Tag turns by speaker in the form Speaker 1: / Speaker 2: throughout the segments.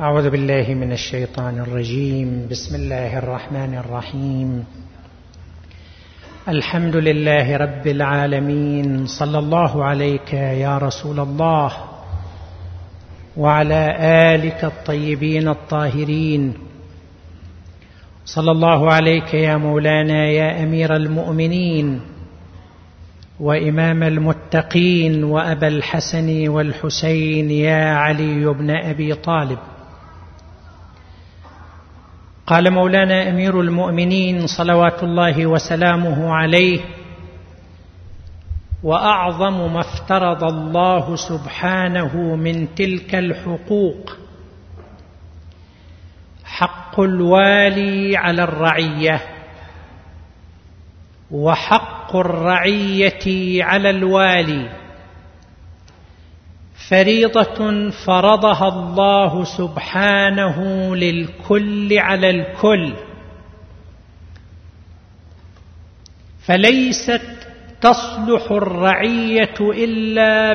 Speaker 1: أعوذ بالله من الشيطان الرجيم. بسم الله الرحمن الرحيم. الحمد لله رب العالمين. صلى الله عليك يا رسول الله وعلى آلك الطيبين الطاهرين. صلى الله عليك يا مولانا يا أمير المؤمنين وإمام المتقين وأبا الحسن والحسين يا علي بن أبي طالب. قال مولانا أمير المؤمنين صلوات الله وسلامه عليه وأعظم ما افترض الله سبحانه من تلك الحقوق حق الوالي على الرعية وحق الرعية على الوالي. فريضة فرضها الله سبحانه للكل على الكل. فليست تصلح الرعية إلا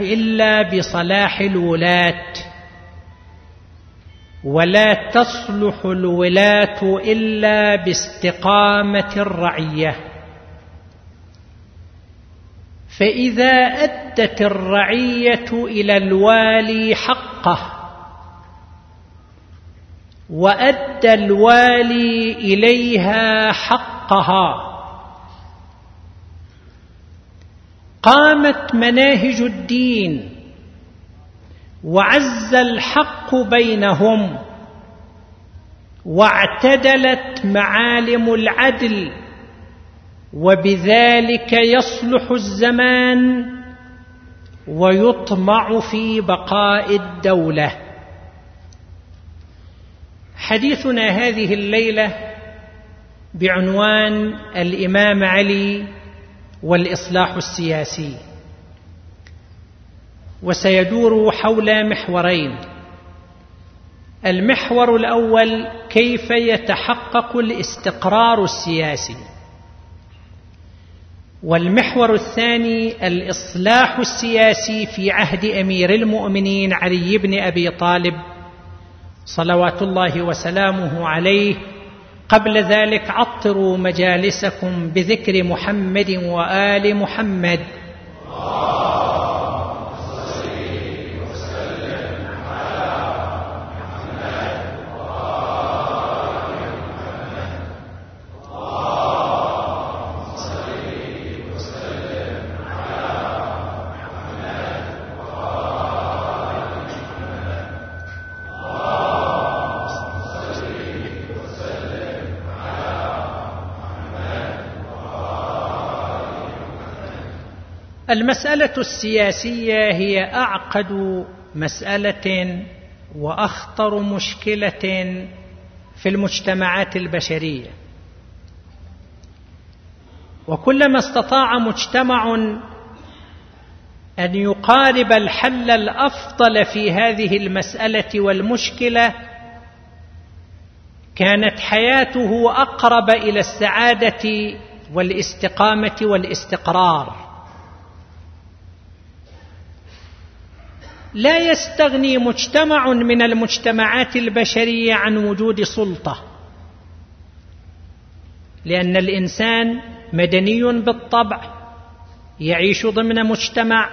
Speaker 1: إلا بصلاح الولاة. ولا تصلح الولاة إلا باستقامة الرعية. فإذا ادت الرعية إلى الوالي حقه وأدى الوالي إليها حقها قامت مناهج الدين وعز الحق بينهم واعتدلت معالم العدل وبذلك يصلح الزمان ويطمع في بقاء الدولة. حديثنا هذه الليلة بعنوان الإمام علي والإصلاح السياسي. وسيدور حول محورين. المحور الأول كيف يتحقق الاستقرار السياسي؟ والمحور الثاني الإصلاح السياسي في عهد أمير المؤمنين علي بن أبي طالب صلوات الله وسلامه عليه. قبل ذلك عطروا مجالسكم بذكر محمد وآل محمد. المسألة السياسية هي أعقد مسألة وأخطر مشكلة في المجتمعات البشرية. وكلما استطاع مجتمع أن يقارب الحل الأفضل في هذه المسألة والمشكلة كانت حياته أقرب إلى السعادة والاستقامة والاستقرار. لا يستغني مجتمع من المجتمعات البشرية عن وجود سلطة. لأن الإنسان مدني بالطبع يعيش ضمن مجتمع.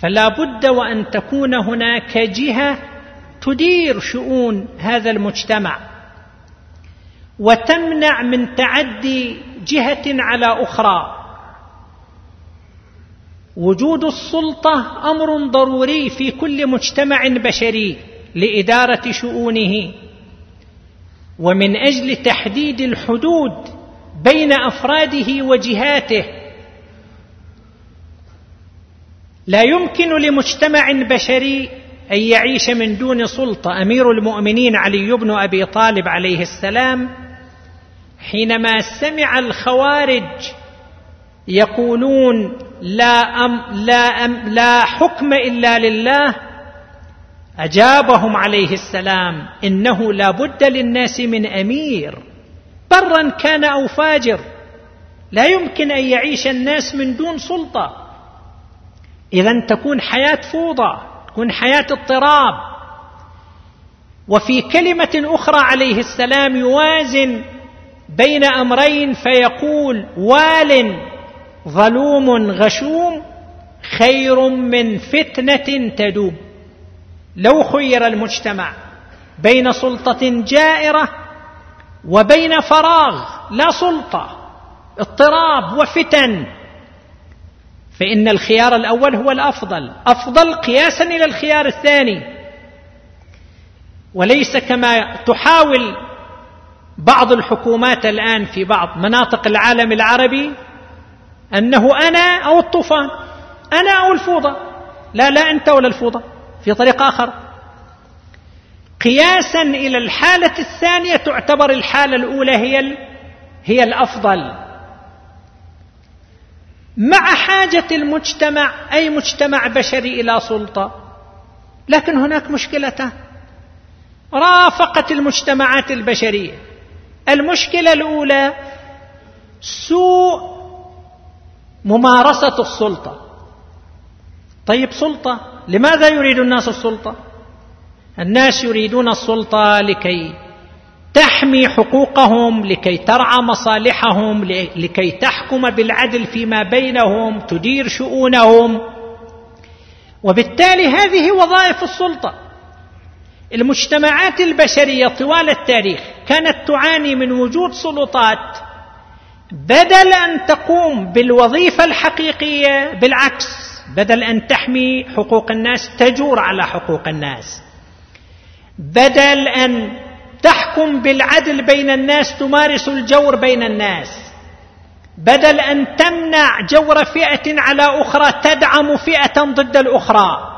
Speaker 1: فلا بد وأن تكون هناك جهة تدير شؤون هذا المجتمع وتمنع من تعدي جهة على أخرى. وجود السلطة أمر ضروري في كل مجتمع بشري لإدارة شؤونه. ومن أجل تحديد الحدود بين أفراده وجهاته لا يمكن لمجتمع بشري أن يعيش من دون سلطة. أمير المؤمنين علي بن أبي طالب عليه السلام حينما سمع الخوارج يقولون لا أم لا أم لا حكم إلا لله. أجابهم عليه السلام إنه لا بد للناس من أمير. برا كان أو فاجر. لا يمكن أن يعيش الناس من دون سلطة. اذا تكون حياة فوضى تكون حياة اضطراب. وفي كلمة أخرى عليه السلام يوازن بين أمرين فيقول وال ظلوم غشوم خير من فتنة تدوم. لو خير المجتمع بين سلطة جائرة وبين فراغ لا سلطة اضطراب وفتن فإن الخيار الأول هو الأفضل. أفضل قياسا إلى الخيار الثاني. وليس كما تحاول بعض الحكومات الآن في بعض مناطق العالم العربي أنه أنا أو الطوفان أنا أو الفوضى. لا لا أنت ولا الفوضى في طريق آخر. قياسا إلى الحالة الثانية تعتبر الحالة الأولى هي هي الأفضل. مع حاجة المجتمع أي مجتمع بشري إلى سلطة لكن هناك مشكلتان رافقت المجتمعات البشرية. المشكلة الأولى سوء ممارسة السلطة. طيب سلطة لماذا يريد الناس السلطة؟ الناس يريدون السلطة لكي تحمي حقوقهم لكي ترعى مصالحهم لكي تحكم بالعدل فيما بينهم تدير شؤونهم. وبالتالي هذه وظائف السلطة. المجتمعات البشرية طوال التاريخ كانت تعاني من وجود سلطات بدل أن تقوم بالوظيفة الحقيقية بالعكس بدل أن تحمي حقوق الناس تجور على حقوق الناس. بدل أن تحكم بالعدل بين الناس تمارس الجور بين الناس. بدل أن تمنع جور فئة على أخرى تدعم فئة ضد الأخرى.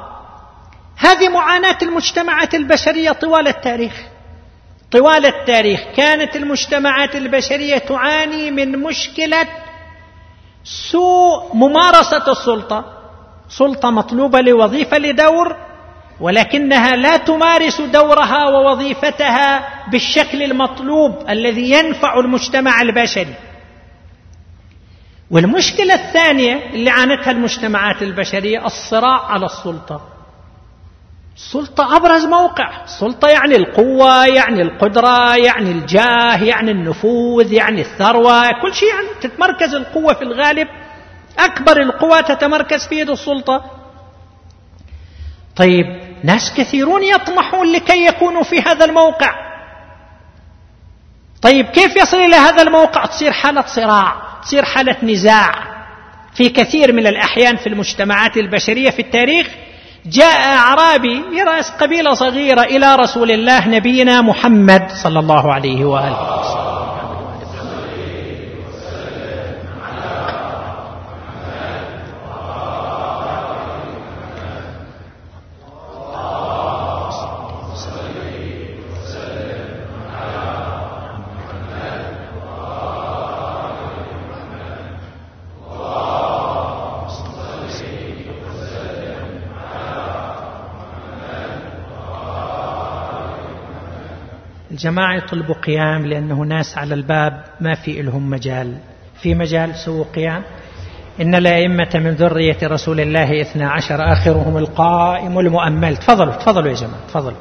Speaker 1: هذه معاناة المجتمعات البشرية طوال التاريخ. طوال التاريخ كانت المجتمعات البشرية تعاني من مشكلة سوء ممارسة السلطة. سلطة مطلوبة لوظيفة لدور ولكنها لا تمارس دورها ووظيفتها بالشكل المطلوب الذي ينفع المجتمع البشري. والمشكلة الثانية اللي عانتها المجتمعات البشرية الصراع على السلطة. السلطة أبرز موقع. السلطة يعني القوة يعني القدرة يعني الجاه يعني النفوذ يعني الثروة. كل شيء يعني تتمركز القوة في الغالب. أكبر القوى تتمركز في يد السلطة. طيب ناس كثيرون يطمحون لكي يكونوا في هذا الموقع. طيب كيف يصل إلى هذا الموقع؟ تصير حالة صراع تصير حالة نزاع. في كثير من الأحيان في المجتمعات البشرية في التاريخ جاء أعرابي يرأس قبيلة صغيرة إلى رسول الله نبينا محمد صلى الله عليه وآله وسلم. الجماعة يطلبوا قيام لأنه ناس على الباب ما في لهم مجال. في مجال سووا قيام؟ إن الأئمة من ذرية رسول الله اثنا عشر آخرهم القائم المؤمل. تفضلوا تفضلوا يا جماعة تفضلوا.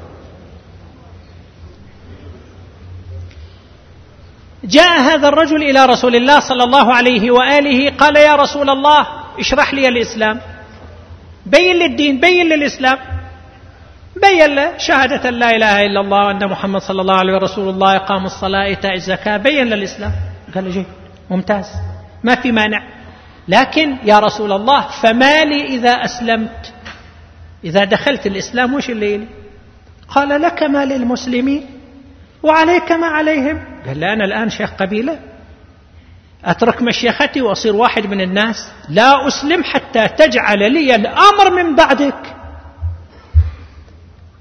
Speaker 1: جاء هذا الرجل إلى رسول الله صلى الله عليه وآله قال يا رسول الله اشرح لي الإسلام. بين للدين بين للإسلام. بين له شهادة لا إله إلا الله وأن محمد صلى الله عليه رسول الله إقام الصلاة إيتاء الزكاة بين له الإسلام. قال له جيد ممتاز. ما في مانع. لكن يا رسول الله فما لي إذا أسلمت؟ إذا دخلت الإسلام وش اللي لي؟ قال لك ما للمسلمين وعليك ما عليهم. قال لا أنا الآن شيخ قبيلة. أترك مشيختي وأصير واحد من الناس. لا أسلم حتى تجعل لي الأمر من بعدك.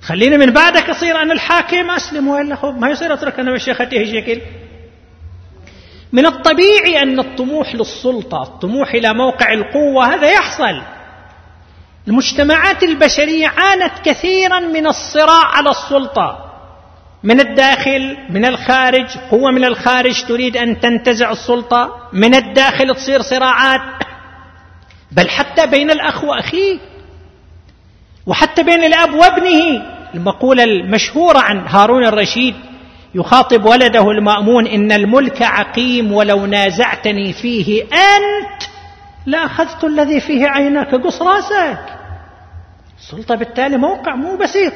Speaker 1: خليني من بعدك أصير أنا الحاكم أسلم وإلا ما يصير أترك أنا مشيختي شكل. من الطبيعي أن الطموح للسلطة الطموح إلى موقع القوة هذا يحصل. المجتمعات البشرية عانت كثيرا من الصراع على السلطة. من الداخل من الخارج قوة من الخارج تريد أن تنتزع السلطة. من الداخل تصير صراعات. بل حتى بين الأخ وأخيه. وحتى بين الأب وابنه. المقولة المشهورة عن هارون الرشيد يخاطب ولده المأمون إن الملك عقيم ولو نازعتني فيه أنت لأخذت الذي فيه عينك قص رأسك. السلطة بالتالي موقع مو بسيط.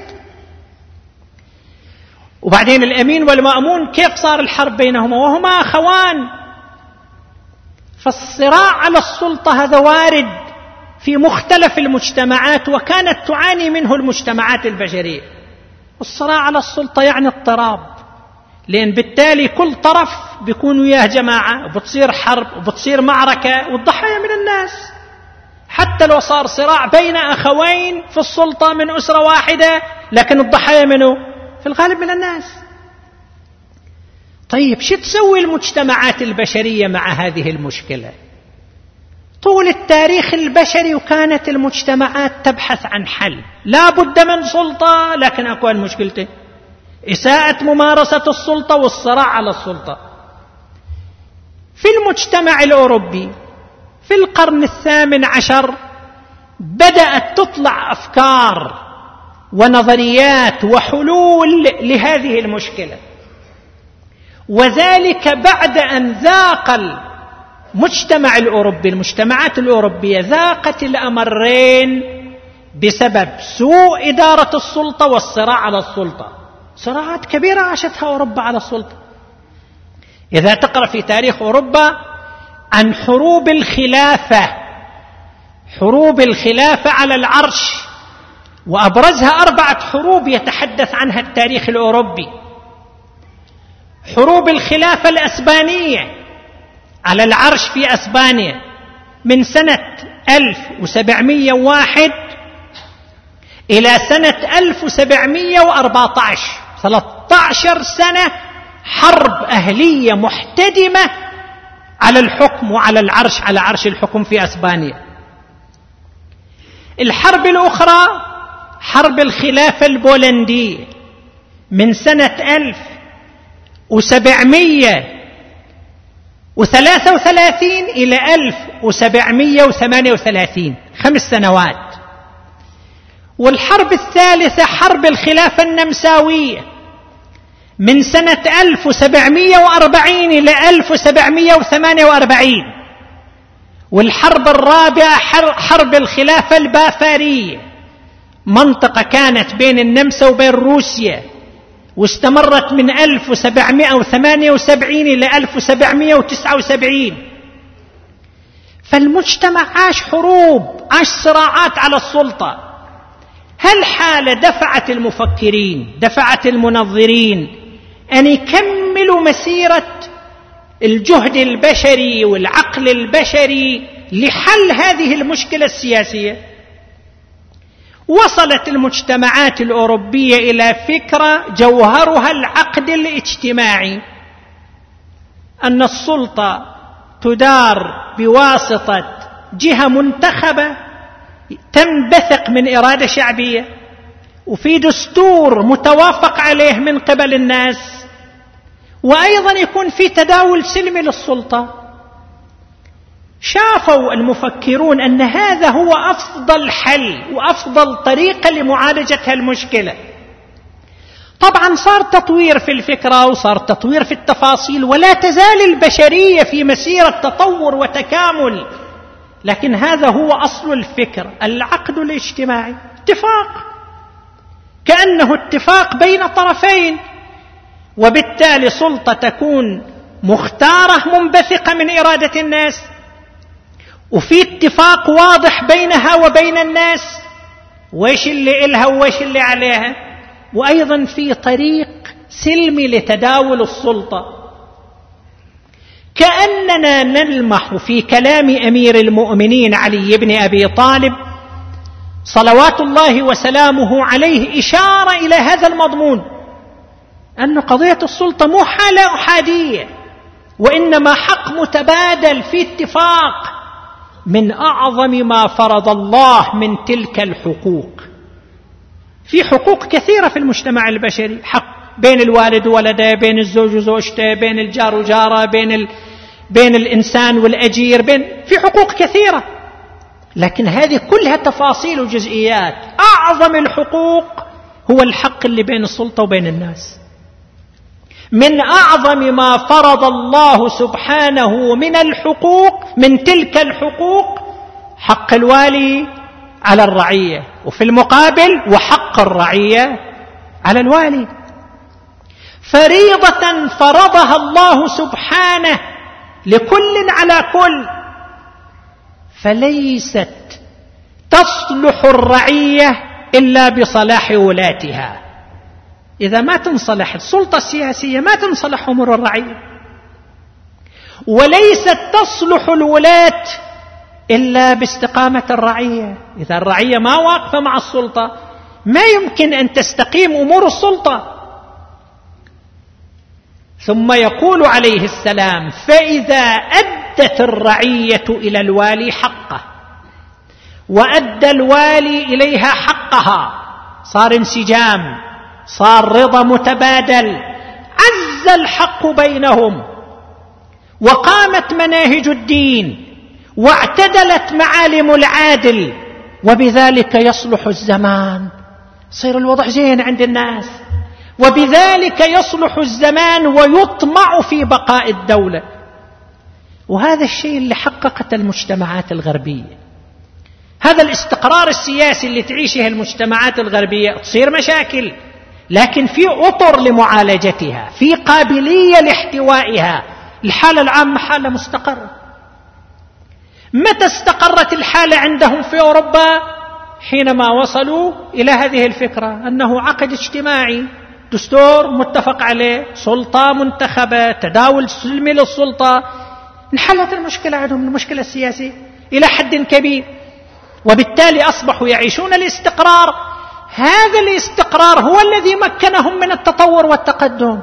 Speaker 1: وبعدين الأمين والمأمون كيف صار الحرب بينهما؟ وهما أخوان. فالصراع على السلطة هذا وارد. في مختلف المجتمعات وكانت تعاني منه المجتمعات البشرية. الصراع على السلطة يعني اضطراب. لأن بالتالي كل طرف بيكون وياه جماعة وبتصير حرب وبتصير معركة والضحايا من الناس. حتى لو صار صراع بين أخوين في السلطة من أسرة واحدة لكن الضحايا منه؟ في الغالب من الناس. طيب شو تسوي المجتمعات البشرية مع هذه المشكلة؟ طول التاريخ البشري وكانت المجتمعات تبحث عن حل. لا بد من سلطة لكن أكو المشكلتين إساءة ممارسة السلطة والصراع على السلطة. في المجتمع الأوروبي في القرن الثامن عشر بدأت تطلع أفكار ونظريات وحلول لهذه المشكلة. وذلك بعد أن ذاق المجتمع الأوروبي المجتمعات الأوروبية ذاقت الأمرين بسبب سوء إدارة السلطة والصراع على السلطة. صراعات كبيرة عاشتها أوروبا على السلطة. إذا تقرأ في تاريخ أوروبا عن حروب الخلافة حروب الخلافة على العرش وأبرزها أربعة حروب يتحدث عنها التاريخ الأوروبي. حروب الخلافة الأسبانية على العرش في أسبانيا من سنة 1701 إلى سنة 1714 13 سنة حرب أهلية محتدمة على الحكم وعلى العرش على عرش الحكم في أسبانيا. الحرب الأخرى حرب الخلافة البولندية من سنة 1733 إلى 1738 خمس سنوات. والحرب الثالثة حرب الخلافة النمساوية من سنة 1740 إلى 1748 والحرب الرابعة حرب الخلافة البافارية منطقة كانت بين النمسا وبين روسيا. واستمرت من 1778 إلى 1779 فالمجتمع عاش حروب عاش صراعات على السلطة. هل حال دفعت المفكرين دفعت المنظرين أن يكملوا مسيرة الجهد البشري والعقل البشري لحل هذه المشكلة السياسية؟ وصلت المجتمعات الأوروبية إلى فكرة جوهرها العقد الاجتماعي. أن السلطة تدار بواسطة جهة منتخبة تنبثق من إرادة شعبية وفي دستور متوافق عليه من قبل الناس. وأيضا يكون في تداول سلمي للسلطة. شافوا المفكرون أن هذا هو أفضل حل وأفضل طريقة لمعالجه هالمشكله طبعا صار تطوير في الفكرة وصار تطوير في التفاصيل ولا تزال البشرية في مسيرة تطور وتكامل لكن هذا هو أصل الفكر العقد الاجتماعي اتفاق. كأنه اتفاق بين طرفين وبالتالي سلطة تكون مختارة منبثقة من إرادة الناس. وفي اتفاق واضح بينها وبين الناس. وإيش اللي إلها وإيش اللي عليها؟ وأيضا في طريق سلمي لتداول السلطة. كأننا نلمح في كلام أمير المؤمنين علي بن أبي طالب صلوات الله وسلامه عليه إشارة إلى هذا المضمون أن قضية السلطة مو حالة أحادية وإنما حق متبادل في اتفاق من أعظم ما فرض الله من تلك الحقوق. في حقوق كثيرة في المجتمع البشري. حق بين الوالد وولده بين الزوج وزوجته بين الجار وجاره بين ال... بين الإنسان والأجير بين في حقوق كثيرة. لكن هذه كلها تفاصيل وجزئيات. أعظم الحقوق هو الحق اللي بين السلطة وبين الناس. من أعظم ما فرض الله سبحانه من الحقوق من تلك الحقوق حق الوالي على الرعية وفي المقابل وحق الرعية على الوالي. فريضة فرضها الله سبحانه لكل على كل. فليست تصلح الرعية إلا بصلاح ولاتها. إذا ما تنصلح السلطة السياسية ما تنصلح أمور الرعية. وليست تصلح الولاة إلا باستقامة الرعية. إذا الرعية ما واقفة مع السلطة ما يمكن أن تستقيم أمور السلطة. ثم يقول عليه السلام فإذا أدت الرعية إلى الوالي حقه وأدى الوالي إليها حقها صار انسجام. صار رضا متبادل. عز الحق بينهم. وقامت مناهج الدين. واعتدلت معالم العادل. وبذلك يصلح الزمان. صير الوضع زين عند الناس. وبذلك يصلح الزمان ويطمع في بقاء الدولة. وهذا الشيء اللي حققت المجتمعات الغربية. هذا الاستقرار السياسي اللي تعيشه المجتمعات الغربية. تصير مشاكل. لكن في أطر لمعالجتها في قابلية لاحتوائها. الحالة العامة حالة مستقرة. متى استقرت الحالة عندهم في أوروبا؟ حينما وصلوا إلى هذه الفكرة أنه عقد اجتماعي. دستور متفق عليه سلطة منتخبة تداول سلمي للسلطة. انحلت المشكلة عندهم المشكلة السياسية إلى حد كبير. وبالتالي أصبحوا يعيشون الاستقرار. هذا الاستقرار هو الذي مكنهم من التطور والتقدم.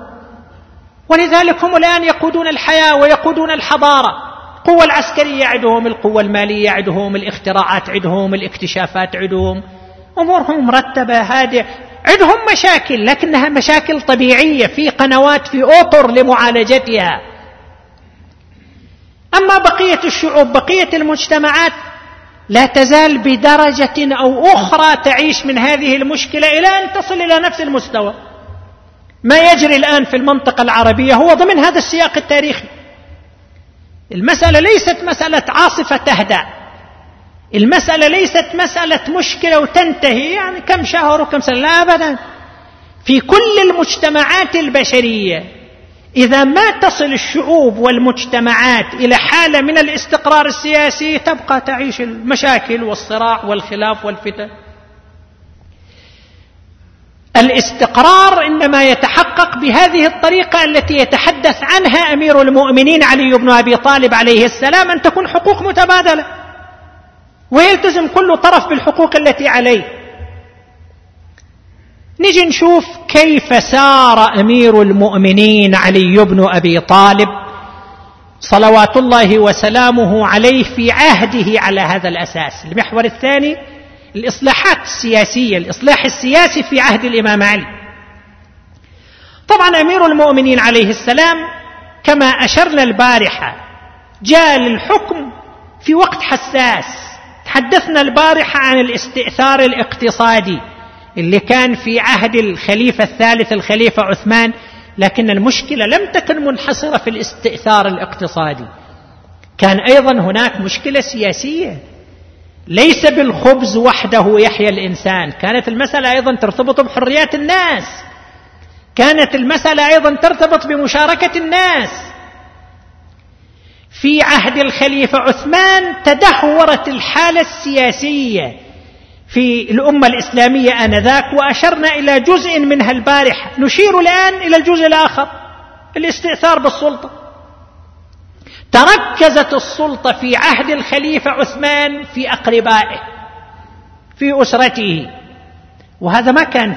Speaker 1: ولذلك هم الآن يقودون الحياة ويقودون الحضارة. القوة العسكرية عندهم القوة المالية عندهم الاختراعات عندهم الاكتشافات عندهم أمورهم مرتبة هادئة. عندهم مشاكل لكنها مشاكل طبيعية. في قنوات في أطر لمعالجتها. أما بقية الشعوب بقية المجتمعات لا تزال بدرجة أو أخرى تعيش من هذه المشكلة إلى أن تصل إلى نفس المستوى. ما يجري الآن في المنطقة العربية هو ضمن هذا السياق التاريخي. المسألة ليست مسألة عاصفة تهدأ. المسألة ليست مسألة مشكلة وتنتهي يعني كم شهر وكم سنة لا ابدا. في كل المجتمعات البشرية إذا ما تصل الشعوب والمجتمعات إلى حالة من الاستقرار السياسي تبقى تعيش المشاكل والصراع والخلاف والفتن. الاستقرار إنما يتحقق بهذه الطريقة التي يتحدث عنها أمير المؤمنين علي بن أبي طالب عليه السلام أن تكون حقوق متبادلة. ويلتزم كل طرف بالحقوق التي عليه. نجي نشوف كيف سار أمير المؤمنين علي بن أبي طالب صلوات الله وسلامه عليه في عهده على هذا الأساس. المحور الثاني الإصلاحات السياسية الإصلاح السياسي في عهد الإمام علي. طبعا أمير المؤمنين عليه السلام كما أشرنا البارحة جاء للحكم في وقت حساس. تحدثنا البارحة عن الاستئثار الاقتصادي. اللي كان في عهد الخليفة الثالث الخليفة عثمان لكن المشكلة لم تكن منحصرة في الاستئثار الاقتصادي. كان أيضا هناك مشكلة سياسية. ليس بالخبز وحده يحيا الإنسان. كانت المسألة أيضا ترتبط بحريات الناس. كانت المسألة أيضا ترتبط بمشاركة الناس. في عهد الخليفة عثمان تدهورت الحالة السياسية. في الأمة الإسلامية آنذاك وأشرنا إلى جزء منها البارحة نشير الآن إلى الجزء الآخر الاستئثار بالسلطة. تركزت السلطة في عهد الخليفة عثمان في أقربائه في أسرته. وهذا ما كان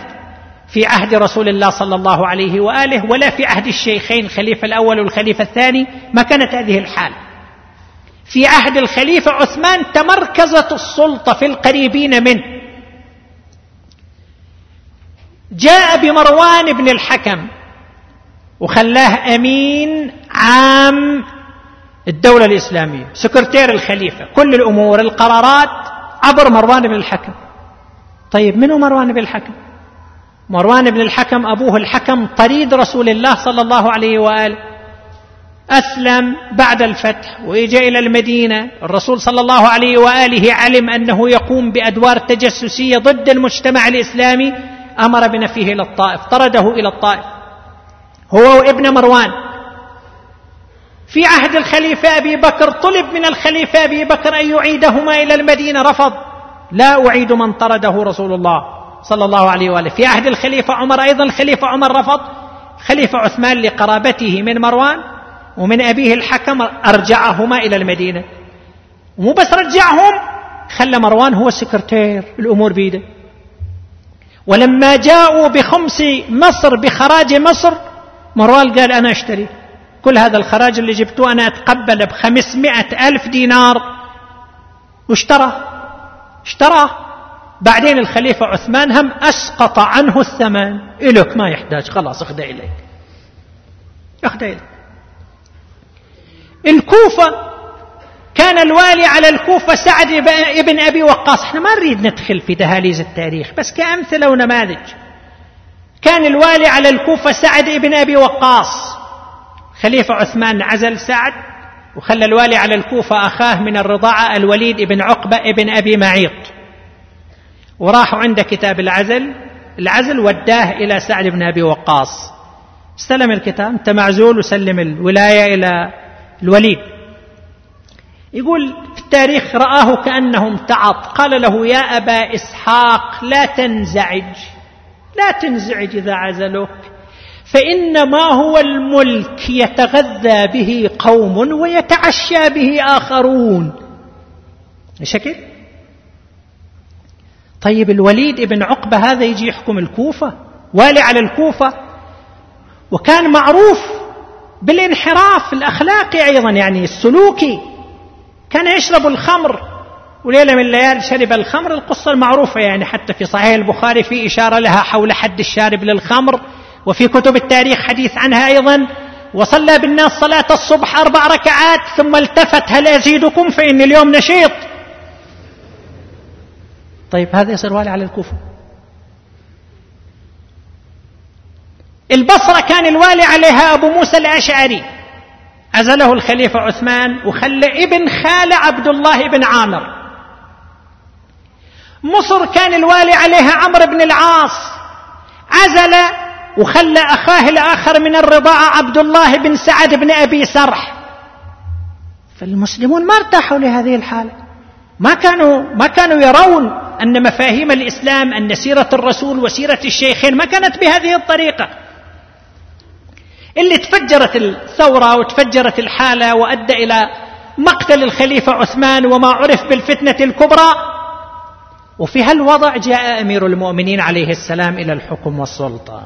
Speaker 1: في عهد رسول الله صلى الله عليه وآله ولا في عهد الشيخين الخليفة الأول والخليفة الثاني. ما كانت هذه الحال. في عهد الخليفة عثمان تمركزت السلطة في القريبين منه. جاء بمروان بن الحكم وخلاه أمين عام الدولة الإسلامية سكرتير الخليفة كل الأمور القرارات عبر مروان بن الحكم. طيب منو مروان بن الحكم؟ مروان بن الحكم أبوه الحكم طريد رسول الله صلى الله عليه وآله. أسلم بعد الفتح وإجا إلى المدينة. الرسول صلى الله عليه وآله علم أنه يقوم بأدوار تجسسية ضد المجتمع الإسلامي. أمر بنفيه إلى الطائف طرده إلى الطائف. هو وابن مروان. في عهد الخليفة أبي بكر طلب من الخليفة أبي بكر أن يعيدهما إلى المدينة رفض. لا أعيد من طرده رسول الله صلى الله عليه وآله. في عهد الخليفة عمر أيضا الخليفة عمر رفض. خليفة عثمان لقرابته من مروان. ومن أبيه الحكم أرجعهما إلى المدينة. ومو بس رجعهم خلى مروان هو السكرتير الأمور بيده. ولما جاءوا بخمس مصر بخراج مصر مروان قال أنا أشتري. كل هذا الخراج اللي جبته أنا أتقبل بخمسمائة ألف دينار. واشترى. اشترى. بعدين الخليفة عثمان هم أسقط عنه الثمن. إلك ما يحتاج. خلاص اخذ إليك. اخذ إليك. الكوفة كان الوالي على الكوفة سعد ابن أبي وقاص. إحنا ما نريد ندخل في دهاليز التاريخ بس كأمثلة ونماذج. كان الوالي على الكوفة سعد ابن أبي وقاص. خليفة عثمان عزل سعد وخلى الوالي على الكوفة أخاه من الرضاعة الوليد بن عقبة ابن أبي معيط. وراحوا عند كتاب العزل العزل وداه إلى سعد بن أبي وقاص. استلم الكتاب أنت معزول وسلم الولاية إلى الوليد. يقول في التاريخ رآه كأنه امتعض قال له يا أبا إسحاق لا تنزعج. لا تنزعج إذا عزلوك. فإنما هو الملك يتغذى به قوم ويتعشى به آخرون. شكل؟ طيب الوليد ابن عقبة هذا يجي يحكم الكوفة؟ والي على الكوفة؟ وكان معروف بالانحراف الأخلاقي أيضا يعني السلوكي كان يشرب الخمر وليلة من الليالي شرب الخمر القصة المعروفة يعني حتى في صحيح البخاري في إشارة لها حول حد الشارب للخمر وفي كتب التاريخ حديث عنها أيضا. وصلى بالناس صلاة الصبح أربع ركعات ثم التفت هل أزيدكم فإن اليوم نشيط؟ طيب هذا يصير والي على الكوفة. البصرة كان الوالي عليها أبو موسى الأشعري. عزله الخليفة عثمان وخلى ابن خال عبد الله بن عامر. مصر كان الوالي عليها عمرو بن العاص. عزل وخلى أخاه الآخر من الرضاعة عبد الله بن سعد بن أبي سرح. فالمسلمون ما ارتاحوا لهذه الحالة. ما كانوا ما كانوا يرون أن مفاهيم الإسلام أن سيرة الرسول وسيرة الشيخين ما كانت بهذه الطريقة. اللي تفجرت الثورة وتفجرت الحالة وأدى إلى مقتل الخليفة عثمان وما عرف بالفتنة الكبرى. وفي هالوضع جاء أمير المؤمنين عليه السلام إلى الحكم والسلطة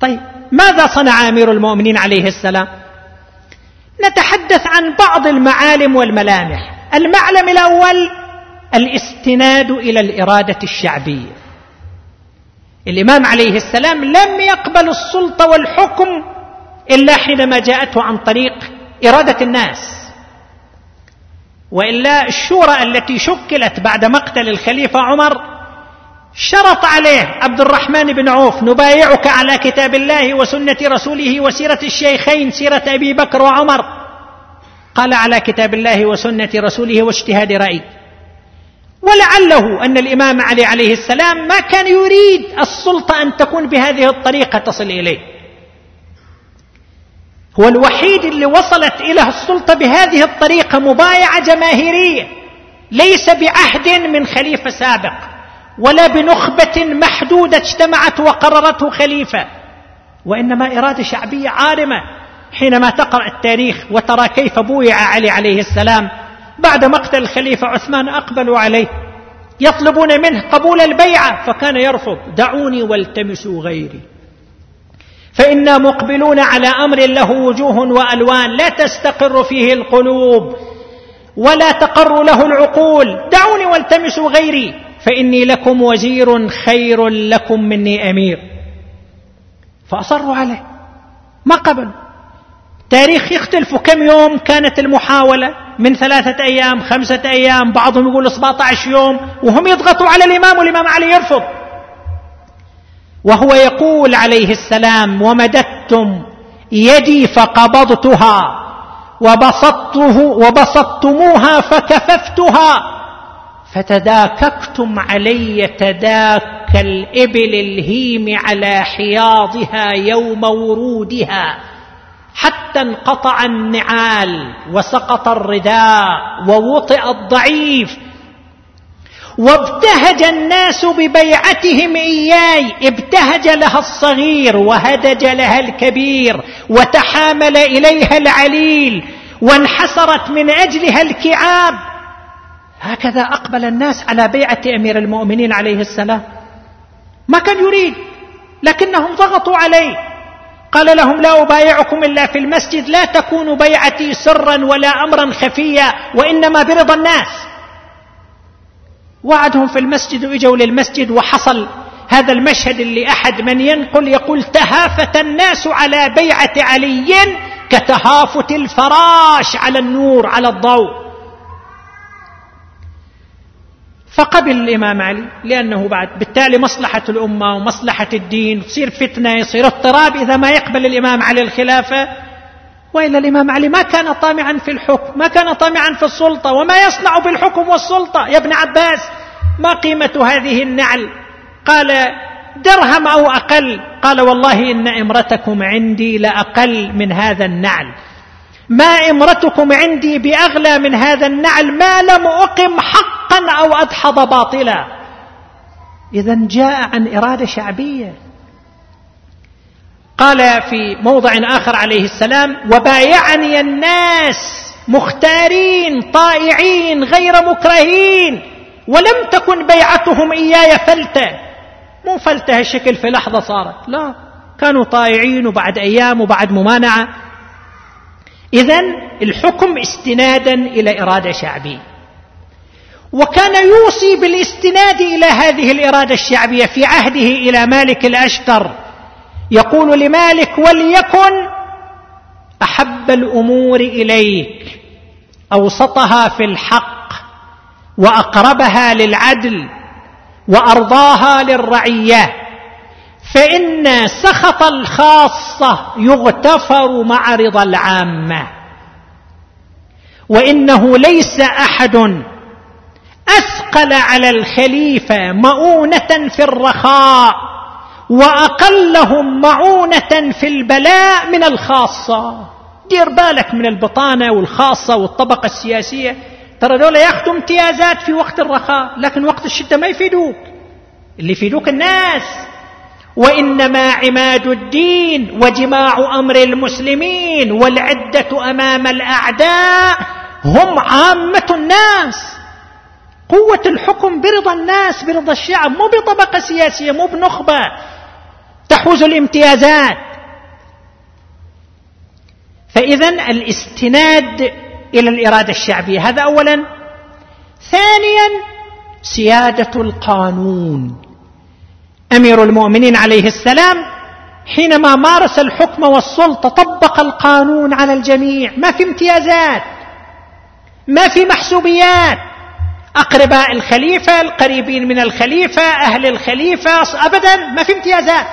Speaker 1: طيب ماذا صنع أمير المؤمنين عليه السلام؟ نتحدث عن بعض المعالم والملامح. المعلم الأول الاستناد إلى الإرادة الشعبية. الإمام عليه السلام لم يقبل السلطة والحكم إلا حينما جاءته عن طريق إرادة الناس. وإلا الشورى التي شكلت بعد مقتل الخليفة عمر شرط عليه عبد الرحمن بن عوف نبايعك على كتاب الله وسنة رسوله وسيرة الشيخين سيرة أبي بكر وعمر. قال على كتاب الله وسنة رسوله واجتهاد رأي. ولعله أن الإمام علي عليه السلام ما كان يريد السلطة أن تكون بهذه الطريقة تصل إليه. هو الوحيد اللي وصلت إلى السلطة بهذه الطريقة مبايعة جماهيرية ليس بعهد من خليفة سابق ولا بنخبة محدودة اجتمعت وقررته خليفة وإنما إرادة شعبية عارمة حينما تقرأ التاريخ وترى كيف بويع علي عليه السلام بعد مقتل الخليفة عثمان أقبلوا عليه يطلبون منه قبول البيعة فكان يرفض دعوني والتمسوا غيري. فإنا مقبلون على أمر له وجوه وألوان لا تستقر فيه القلوب ولا تقر له العقول. دعوني والتمسوا غيري فإني لكم وزير خير لكم مني أمير. فأصروا عليه. ما قبل. تاريخ يختلف. كم يوم كانت المحاولة؟ من ثلاثة أيام خمسة أيام بعضهم يقول 17 يوم وهم يضغطوا على الإمام والإمام علي يرفض. وهو يقول عليه السلام ومددتم يدي فقبضتها وبسطته وبسطتموها فكففتها فتداككتم علي تداك الإبل الهيم على حياضها يوم ورودها حتى انقطع النعال وسقط الرداء ووطئ الضعيف وابتهج الناس ببيعتهم إياي. ابتهج لها الصغير وهدج لها الكبير وتحامل إليها العليل وانحسرت من أجلها الكعاب. هكذا أقبل الناس على بيعة أمير المؤمنين عليه السلام. ما كان يريد لكنهم ضغطوا عليه. قال لهم لا أبايعكم إلا في المسجد لا تكون بيعتي سرا ولا امرا خفيا وإنما برضا الناس. وعدهم في المسجد وإجوا للمسجد وحصل هذا المشهد اللي أحد من ينقل يقول تهافت الناس على بيعة علي كتهافت الفراش على النور على الضوء. فقبل الإمام علي لأنه بعد بالتالي مصلحة الأمة ومصلحة الدين تصير فتنة يصير اضطراب إذا ما يقبل الإمام علي الخلافة. وإلا الإمام علي ما كان طامعا في الحكم ما كان طامعا في السلطة وما يصنع بالحكم والسلطة. يا ابن عباس ما قيمة هذه النعل؟ قال درهم أو أقل؟ قال والله إن إمرتكم عندي لأقل من هذا النعل. ما إمرتكم عندي بأغلى من هذا النعل ما لم أقم حقا أو أدحض باطلا. اذا جاء عن إرادة شعبية. قال في موضع آخر عليه السلام وبايعني الناس مختارين طائعين غير مكرهين ولم تكن بيعتهم إياي فلتة. مو فلتة الشكل في لحظة صارت لا كانوا طائعين وبعد أيام وبعد ممانعة. اذا الحكم استنادا إلى إرادة شعبية. وكان يوصي بالاستناد إلى هذه الإرادة الشعبية في عهده إلى مالك الاشتر يقول لمالك وليكن أحب الأمور إليك أوسطها في الحق وأقربها للعدل وأرضاها للرعية فإن سخط الخاصة يغتفر مع رضا العامة. وإنه ليس أحد أثقل على الخليفة مؤونة في الرخاء. وأقلهم معونة في البلاء من الخاصة. دير بالك من البطانة والخاصة والطبقة السياسية. ترى دول ياخذوا امتيازات في وقت الرخاء لكن وقت الشدة ما يفيدوك. اللي يفيدوك الناس. وإنما عماد الدين وجماع أمر المسلمين والعدة أمام الأعداء هم عامة الناس. قوة الحكم برضا الناس برضا الشعب مو بطبقة سياسية مو بنخبة. تحوز الامتيازات. فاذا الاستناد إلى الإرادة الشعبية هذا اولا. ثانيا سيادة القانون. أمير المؤمنين عليه السلام حينما مارس الحكم والسلطة طبق القانون على الجميع. ما في امتيازات ما في محسوبيات. اقرباء الخليفة القريبين من الخليفة أهل الخليفة ابدا ما في امتيازات.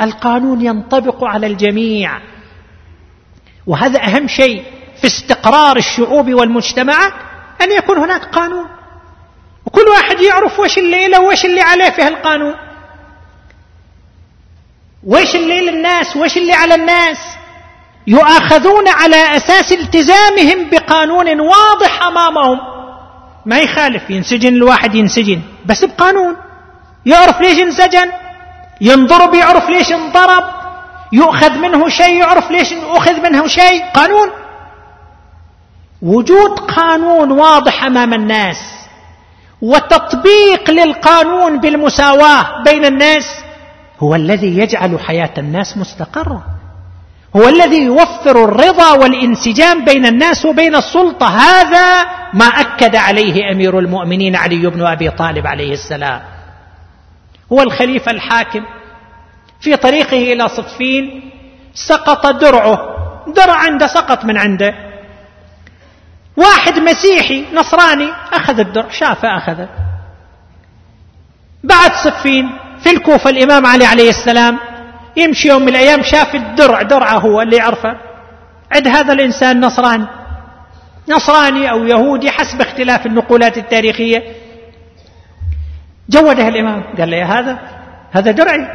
Speaker 1: القانون ينطبق على الجميع. وهذا أهم شيء في استقرار الشعوب والمجتمعات أن يكون هناك قانون. وكل واحد يعرف وش اللي له وش اللي عليه في القانون وش اللي للناس وش اللي على الناس. يؤاخذون على أساس التزامهم بقانون واضح أمامهم. ما يخالف ينسجن الواحد ينسجن بس بقانون. يعرف ليش انسجن؟ ينضرب يعرف ليش انضرب يؤخذ منه شيء يعرف ليش أخذ منه شيء. قانون. وجود قانون واضح أمام الناس وتطبيق للقانون بالمساواة بين الناس هو الذي يجعل حياة الناس مستقرة. هو الذي يوفر الرضا والانسجام بين الناس وبين السلطة. هذا ما أكد عليه أمير المؤمنين علي بن أبي طالب عليه السلام. هو الخليفة الحاكم. في طريقه إلى صفين سقط درعه. درع عنده سقط من عنده. واحد مسيحي نصراني أخذ الدرع شافه أخذه. بعد صفين في الكوفة الإمام علي عليه السلام يمشي يوم من الأيام شاف الدرع درعه هو اللي يعرفه. عند هذا الإنسان نصراني. نصراني أو يهودي حسب اختلاف النقولات التاريخية. جودة الإمام. قال له يا هذا هذا درعي.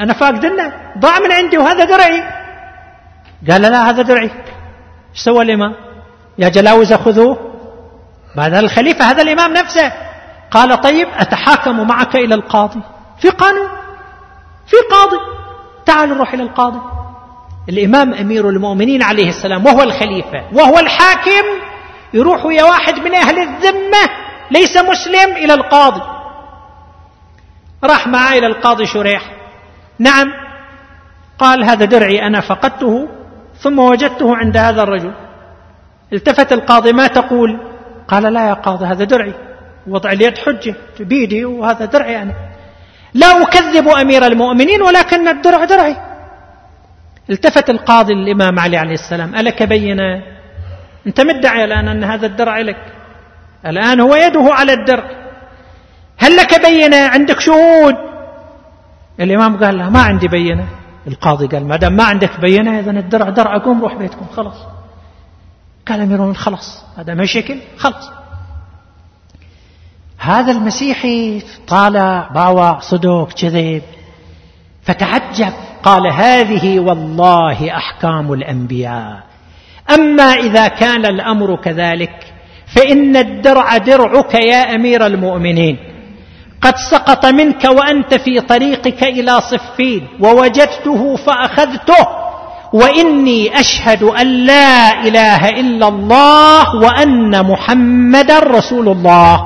Speaker 1: أنا فاقد لنا ضاع من عندي وهذا درعي. قال لا هذا درعي. إيش سوى الإمام؟ يا جلاوز خذوه. هذا الخليفة هذا الإمام نفسه. قال طيب أتحاكم معك إلى القاضي؟ في قانون. في قاضي. تعالوا نروح إلى القاضي. الإمام أمير المؤمنين عليه السلام وهو الخليفة وهو الحاكم يروح ويا واحد من أهل الذمة ليس مسلم إلى القاضي. راح معه إلى القاضي شريح. نعم قال هذا درعي أنا فقدته ثم وجدته عند هذا الرجل. التفت القاضي ما تقول؟ قال لا يا قاضي هذا درعي وضع اليد حجة بيدي وهذا درعي أنا. لا أكذب أمير المؤمنين ولكن الدرع درعي. التفت القاضي الإمام علي عليه السلام ألك بينة أنت مدعي الآن أن هذا الدرع لك. الآن هو يده على الدرع. هل لك بينة؟ عندك شهود. الإمام قال لا ما عندي بينة. القاضي قال ما دام ما عندك بينة إذا الدرع درع قوم روح بيتكم خلاص. قال أمير المؤمنين خلاص هذا ما شكل خلاص. هذا المسيحي طالع باوع صدق كذب فتعجب. قال هذه والله أحكام الأنبياء. أما إذا كان الأمر كذلك فإن الدرع درعك يا أمير المؤمنين. قد سقط منك وأنت في طريقك إلى صفين ووجدته فأخذته وإني أشهد أن لا إله إلا الله وأن محمدا رسول الله.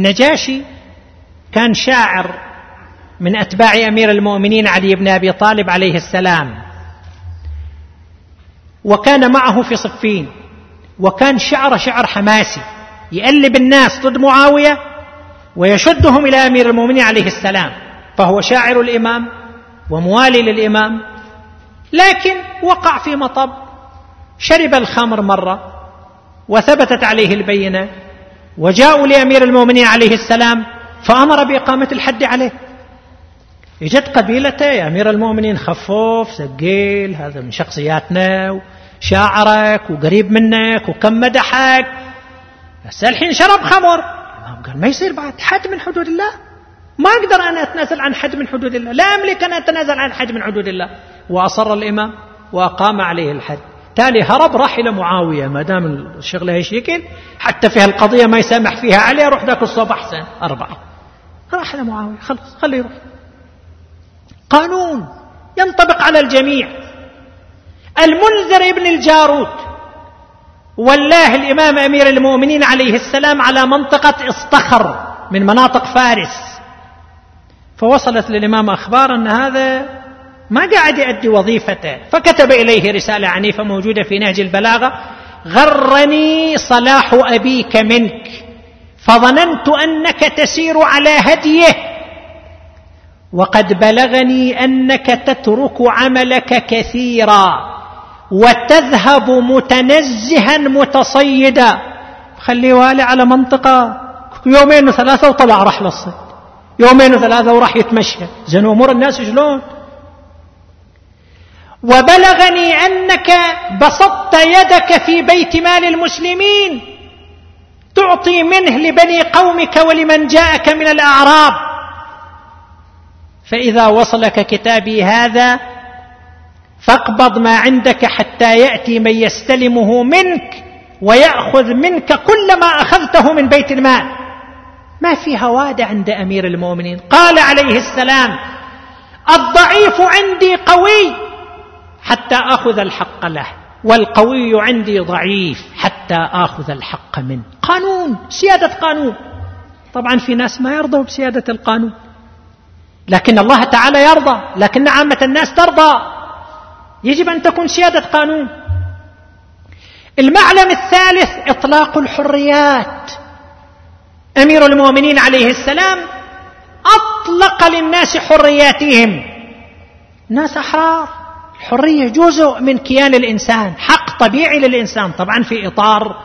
Speaker 1: النجاشي كان شاعر من أتباع أمير المؤمنين علي بن أبي طالب عليه السلام وكان معه في صفين وكان شعر شعر حماسي يألب الناس ضد معاوية ويشدهم إلى أمير المؤمنين عليه السلام فهو شاعر الإمام وموالي للإمام لكن وقع في مطب شرب الخمر مرة وثبتت عليه البينة وجاءوا لأمير المؤمنين عليه السلام فأمر بإقامة الحد عليه. إجت قبيلته يا أمير المؤمنين خفوف سجيل هذا من شخصياتنا وشاعرك وقريب منك وكم مدحك. بس الحين شرب خمر. قال ما يصير بعد حد من حدود الله. ما أقدر أنا أتنازل عن حد من حدود الله. لا أملك أن أتنازل عن حد من حدود الله. وأصر الإمام وأقام عليه الحد. تالي هرب راح إلى معاوية ما دام الشغلة هي شكل حتى في هالقضية ما يسامح فيها علي أروح ذاك الصوب أحسن أربعة. راح إلى معاوية خلص خليه يروح. قانون ينطبق على الجميع. المنذر ابن الجارود والله الإمام أمير المؤمنين عليه السلام على منطقة اصطخر من مناطق فارس فوصلت للإمام أخبار أن هذا ما قاعد يؤدي وظيفته. فكتب إليه رسالة عنيفة موجودة في نهج البلاغة. غرني صلاح أبيك منك. فظننت أنك تسير على هديه. وقد بلغني أنك تترك عملك كثيرا. وتذهب متنزها متصيدا. خليه والي على منطقة. يومين وثلاثة وطلع راح للصيد يومين وثلاثة وراح يتمشى. زين أمور الناس شلون؟ وبلغني أنك بسطت يدك في بيت مال المسلمين تعطي منه لبني قومك ولمن جاءك من الأعراب. فإذا وصلك كتابي هذا فاقبض ما عندك حتى يأتي من يستلمه منك ويأخذ منك كل ما أخذته من بيت المال. ما في هواد عند أمير المؤمنين. قال عليه السلام الضعيف عندي قوي حتى آخذ الحق له والقوي عندي ضعيف حتى آخذ الحق منه. قانون سيادة قانون. طبعا في ناس ما يرضوا بسيادة القانون. لكن الله تعالى يرضى لكن عامة الناس ترضى. يجب أن تكون سيادة قانون. المعلم الثالث إطلاق الحريات. أمير المؤمنين عليه السلام أطلق للناس حرياتهم. الناس أحرار. الحرية جزء من كيان الإنسان حق طبيعي للإنسان. طبعا في إطار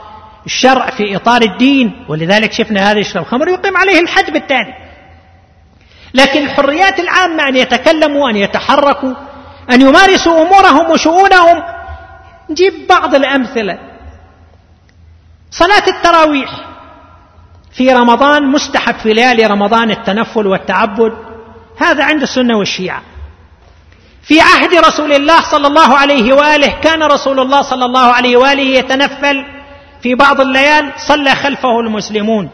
Speaker 1: الشرع في إطار الدين ولذلك شفنا هذا يشرب خمر يقيم عليه الحد بالتالي. لكن الحريات العامة أن يتكلموا أن يتحركوا أن يمارسوا أمورهم وشؤونهم. نجيب بعض الأمثلة. صلاة التراويح في رمضان مستحب في ليالي رمضان التنفل والتعبد. هذا عند السنة والشيعة. في عهد رسول الله صلى الله عليه وآله كان رسول الله صلى الله عليه وآله يتنفل في بعض الليال صلى خلفه المسلمون.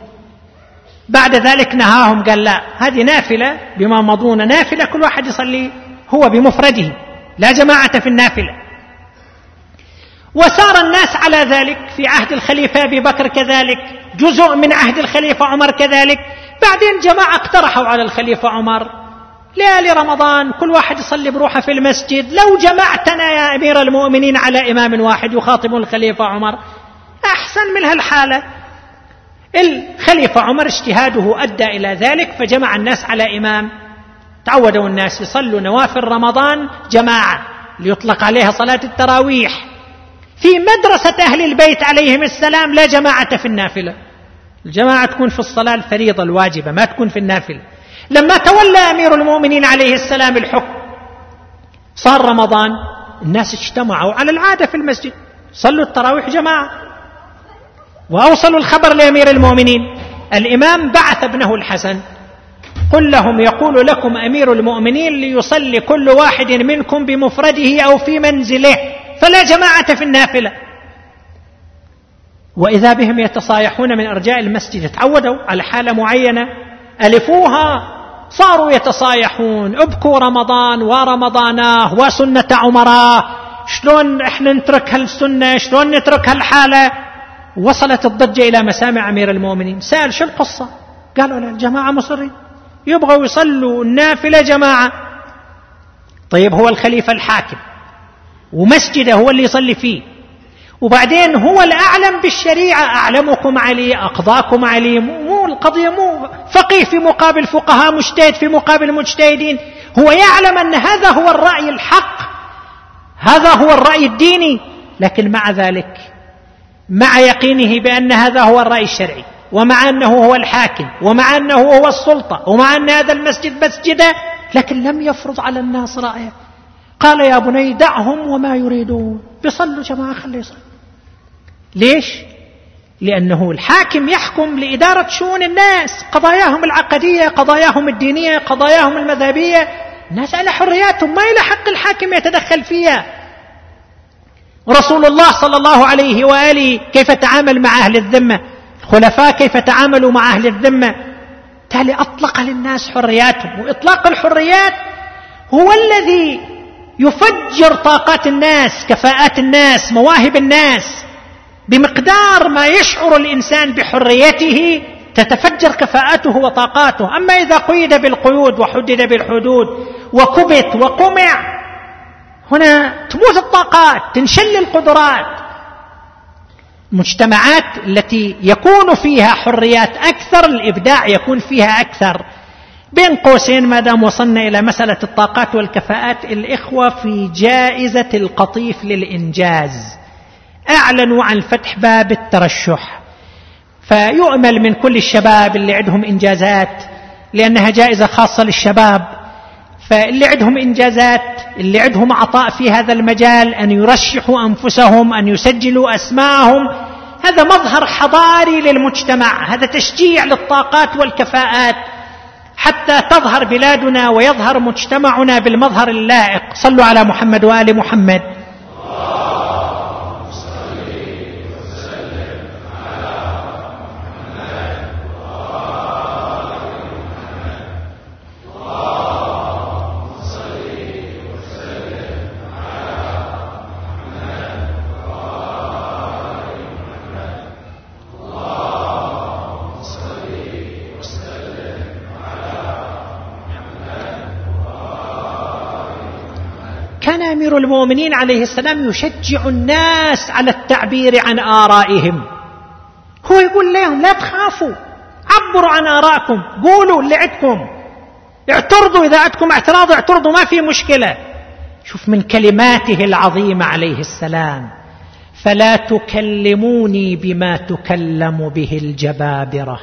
Speaker 1: بعد ذلك نهاهم قال لا هذه نافلة بما مضون نافلة كل واحد يصلي هو بمفرده لا جماعة في النافلة. وسار الناس على ذلك في عهد الخليفة أبي بكر كذلك جزء من عهد الخليفة عمر كذلك. بعدين جماعة اقترحوا على الخليفة عمر. ليالي رمضان كل واحد يصلي بروحه في المسجد. لو جمعتنا يا أمير المؤمنين على إمام واحد يخاطب الخليفة عمر أحسن من هالحالة. الخليفة عمر اجتهاده أدى إلى ذلك فجمع الناس على إمام. تعودوا الناس يصلوا نوافل رمضان جماعة ليطلق عليها صلاة التراويح. في مدرسة أهل البيت عليهم السلام لا جماعة في النافلة. الجماعة تكون في الصلاة الفريضة الواجبة ما تكون في النافلة. لما تولى أمير المؤمنين عليه السلام الحكم صار رمضان الناس اجتمعوا على العادة في المسجد صلوا التراويح جماعة. وأوصلوا الخبر لأمير المؤمنين الإمام بعث ابنه الحسن قل لهم يقول لكم أمير المؤمنين ليصلي كل واحد منكم بمفرده أو في منزله فلا جماعة في النافلة. وإذا بهم يتصايحون من أرجاء المسجد تعودوا على حالة معينة ألفوها. صاروا يتصايحون ابكوا رمضان ورمضاناه وسنة عمراه شلون إحنا نترك هالسنة شلون نترك هالحالة؟ وصلت الضجة إلى مسامع أمير المؤمنين. سأل شو القصة؟ قالوا لا الجماعة مصرين. يبغوا يصلوا النافلة جماعة. طيب هو الخليفة الحاكم ومسجده هو اللي يصلي فيه. وبعدين هو الأعلم بالشريعة أعلمكم عليه أقضاكم عليه مو القضية مو فقيه في مقابل فقهاء مجتهد في مقابل مجتهدين. هو يعلم أن هذا هو الرأي الحق هذا هو الرأي الديني لكن مع ذلك مع يقينه بأن هذا هو الرأي الشرعي ومع أنه هو الحاكم ومع أنه هو السلطة ومع أن هذا المسجد مسجده لكن لم يفرض على الناس رأيه. قال يا بني دعهم وما يريدون. بيصلوا جماعة خليه يصلي. ليش؟ لأنه الحاكم يحكم لإدارة شؤون الناس قضاياهم العقدية قضاياهم الدينية قضاياهم المذهبية. الناس على حرياتهم ما إلى حق الحاكم يتدخل فيها. رسول الله صلى الله عليه وآله كيف تعامل مع أهل الذمة؟ الخلفاء كيف تعاملوا مع أهل الذمة؟ تالي أطلق للناس حرياتهم وإطلاق الحريات هو الذي يفجر طاقات الناس كفاءات الناس مواهب الناس. بمقدار ما يشعر الإنسان بحريته تتفجر كفاءته وطاقاته. أما إذا قيد بالقيود وحدد بالحدود وكبت وقمع هنا تموت الطاقات تنشل القدرات. المجتمعات التي يكون فيها حريات أكثر الإبداع يكون فيها أكثر. بين قوسين ما دام وصلنا إلى مسألة الطاقات والكفاءات الإخوة في جائزة القطيف للإنجاز. أعلنوا عن فتح باب الترشح. فيؤمل من كل الشباب اللي عندهم إنجازات لأنها جائزة خاصة للشباب. فاللي عندهم إنجازات اللي عندهم عطاء في هذا المجال أن يرشحوا أنفسهم أن يسجلوا أسماءهم هذا مظهر حضاري للمجتمع هذا تشجيع للطاقات والكفاءات. حتى تظهر بلادنا ويظهر مجتمعنا بالمظهر اللائق. صلوا على محمد وآل محمد. أمير المؤمنين عليه السلام يشجع الناس على التعبير عن آرائهم. هو يقول لهم لا تخافوا عبروا عن آرائكم قولوا اللي عندكم. اعترضوا إذا عندكم اعتراض اعترضوا ما في مشكلة. شوف من كلماته العظيمة عليه السلام فلا تكلموني بما تكلم به الجبابرة.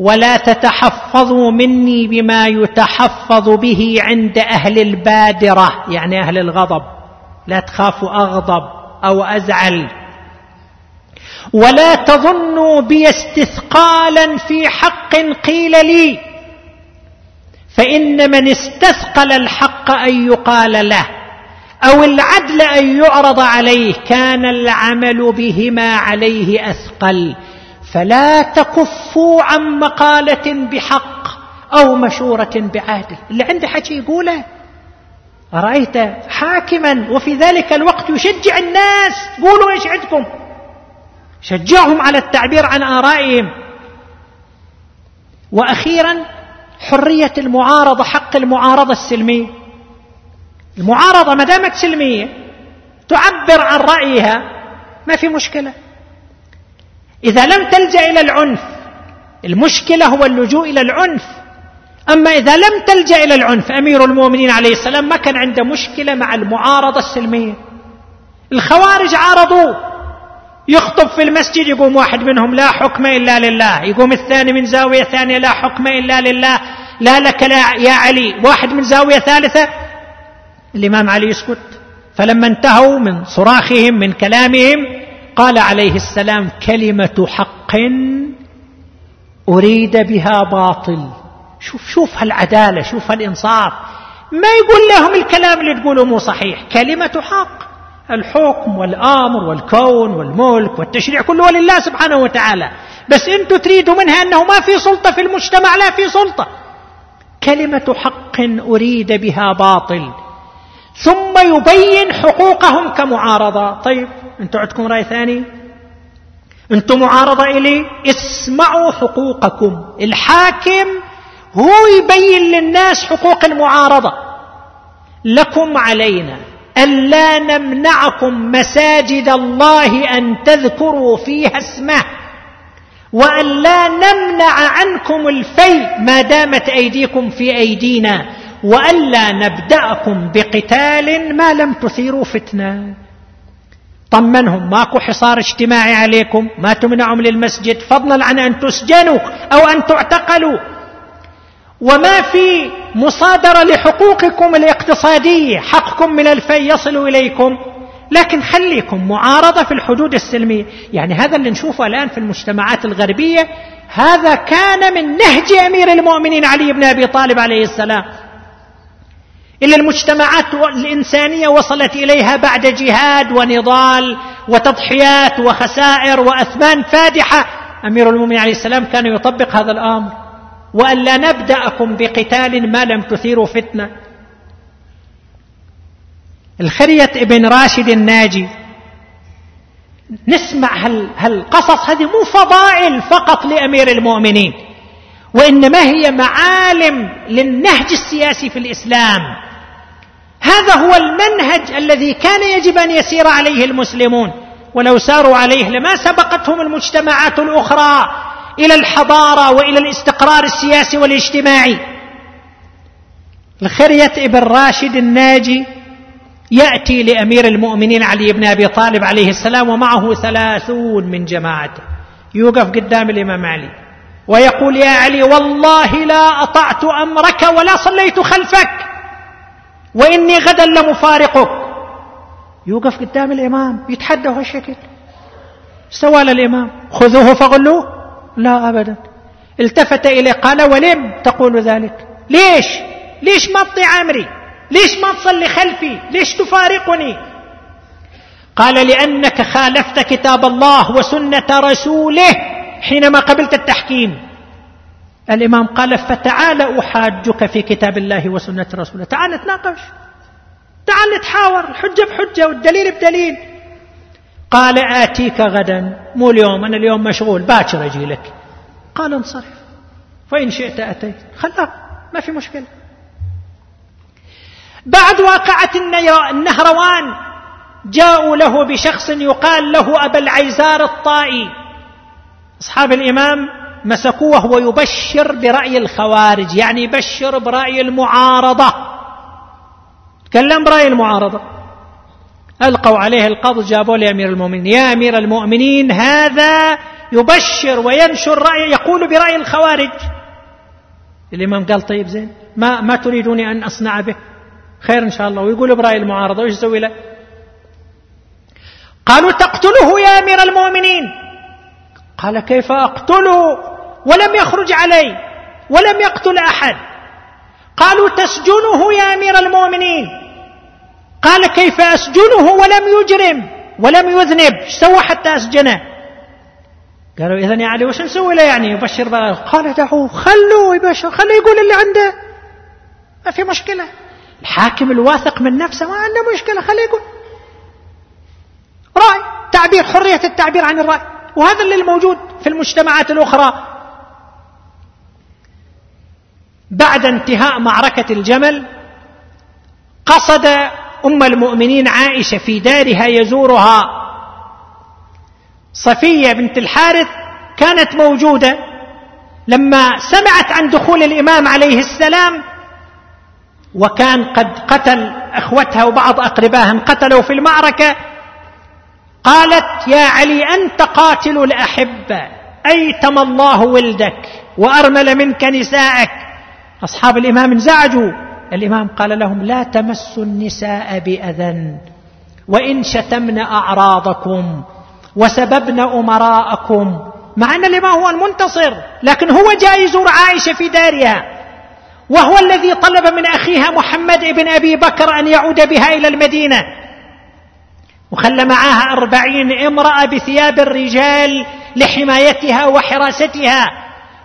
Speaker 1: ولا تتحفظوا مني بما يتحفظ به عند أهل البادرة يعني أهل الغضب. لا تخافوا أغضب أو أزعل. ولا تظنوا بي استثقالا في حق قيل لي. فإن من استثقل الحق أن يقال له أو العدل أن يعرض عليه كان العمل بهما عليه أثقل. فلا تكفوا عن مقالة بحق أو مشورة بعادل اللي عنده حكي يقوله رايت حاكما وفي ذلك الوقت يشجع الناس؟ قولوا إيش عندكم. شجعهم على التعبير عن آرائهم. وأخيرا حرية المعارضة حق المعارضة السلميه المعارضة ما دامت سلمية تعبر عن رأيها ما في مشكلة. إذا لم تلجأ إلى العنف المشكلة هو اللجوء إلى العنف. أما إذا لم تلجأ إلى العنف أمير المؤمنين عليه السلام ما كان عنده مشكلة مع المعارضة السلمية. الخوارج عارضوا يخطب في المسجد يقوم واحد منهم لا حكم إلا لله. يقوم الثاني من زاوية ثانية لا حكم إلا لله. لا لك لا يا علي. واحد من زاوية ثالثة الإمام علي يسكت. فلما انتهوا من صراخهم من كلامهم قال عليه السلام كلمة حق أريد بها باطل. شوف شوف هالعداله شوف هالانصاف ما يقول لهم الكلام اللي تقوله مو صحيح. كلمة حق. الحكم والأمر والكون والملك والتشريع كله لله سبحانه وتعالى. بس أنتم تريدوا منها أنه ما في سلطة في المجتمع لا في سلطة. كلمة حق أريد بها باطل. ثم يبين حقوقهم كمعارضة. طيب أنتم عندكم رأي ثاني؟ أنتم معارضة إلي؟ اسمعوا حقوقكم. الحاكم هو يبين للناس حقوق المعارضة. لكم علينا الا نمنعكم مساجد الله أن تذكروا فيها اسمه وأن لا نمنع عنكم الفي ما دامت أيديكم في أيدينا والا نبدأكم بقتال ما لم تثيروا فتنة. طمنهم. ماكو حصار اجتماعي عليكم. ما تمنعوا للمسجد. فضلا عن أن تسجنوا أو أن تعتقلوا. وما في مصادرة لحقوقكم الاقتصادية. حقكم من الفي يصل إليكم. لكن خليكم معارضة في الحدود السلمية. يعني هذا اللي نشوفه الآن في المجتمعات الغربية. هذا كان من نهج أمير المؤمنين علي بن أبي طالب عليه السلام. إلا المجتمعات الإنسانية وصلت إليها بعد جهاد ونضال وتضحيات وخسائر وأثمان فادحة. أمير المؤمنين عليه السلام كان يطبق هذا الأمر. وأن لا نبدأكم بقتال ما لم تثيروا فتنة. الخرية ابن راشد الناجي. نسمع هالقصص هذه مو فضائل فقط لأمير المؤمنين. وإنما هي معالم للنهج السياسي في الإسلام. هذا هو المنهج الذي كان يجب أن يسير عليه المسلمون ولو ساروا عليه لما سبقتهم المجتمعات الأخرى إلى الحضارة وإلى الاستقرار السياسي والاجتماعي. الخرية ابن راشد الناجي يأتي لأمير المؤمنين علي بن أبي طالب عليه السلام ومعه ثلاثون من جماعته. يوقف قدام الإمام علي ويقول يا علي والله لا أطعت أمرك ولا صليت خلفك. وإني غدا لمفارقك. يوقف قدام الإمام يتحدى هالشكل. استوى الإمام. خذوه فغلوه؟ لا أبدا. التفت إليه قال ولم تقول ذلك؟ ليش؟ ليش ما تطيع أمري؟ ليش ما تصلي خلفي؟ ليش تفارقني؟ قال لأنك خالفت كتاب الله وسنة رسوله حينما قبلت التحكيم. الإمام قال فتعال أحاجك في كتاب الله وسنة رسوله. تعال نتناقش. تعال نتحاور الحجة بحجة والدليل بدليل. قال آتيك غدا. مو اليوم أنا اليوم مشغول باكر أجي لك. قال انصرف فإن شئت أتيت. خلاك ما في مشكلة. بعد واقعة النهروان جاءوا له بشخص يقال له أبا العيزار الطائي. أصحاب الإمام مسكوه وهو يبشر برأي الخوارج يعني يبشر برأي المعارضة. تكلم برأي المعارضة. ألقوا عليه القبض جابوا لأمير المؤمنين. يا أمير المؤمنين هذا يبشر وينشر رأي يقول برأي الخوارج. الإمام قال طيب زين ما ما تريدوني أن أصنع به؟ خير إن شاء الله. ويقول برأي المعارضة وإيش يسوي له؟ قالوا تقتله يا أمير المؤمنين. قال كيف أقتله؟ ولم يخرج علي ولم يقتل أحد. قالوا تسجنه يا أمير المؤمنين. قال كيف أسجنه؟ ولم يجرم ولم يذنب. سوى حتى أسجنه؟ قالوا إذا يا علي وش نسوي له يعني؟ يبشر بقى. قال دعوه خلوه يبشر خليه يقول اللي عنده. ما في مشكلة. الحاكم الواثق من نفسه ما عنده مشكلة خليه يقول. رأي تعبير حرية التعبير عن الرأي. وهذا اللي الموجود في المجتمعات الأخرى. بعد انتهاء معركة الجمل قصد أم المؤمنين عائشة في دارها يزورها. صفية بنت الحارث كانت موجودة. لما سمعت عن دخول الإمام عليه السلام وكان قد قتل أخوتها وبعض أقربائها انقتلوا في المعركة قالت يا علي أنت قاتل الأحبة. أيتم الله ولدك وأرمل منك نساءك. أصحاب الإمام انزعجوا. الإمام قال لهم لا تمسوا النساء بأذى وإن شتمن أعراضكم وسببن أمراءكم. مع أن الإمام هو المنتصر لكن هو جاء يزور عائشة في دارها. وهو الذي طلب من أخيها محمد بن أبي بكر أن يعود بها إلى المدينة. وخلى معها أربعين امرأة بثياب الرجال لحمايتها وحراستها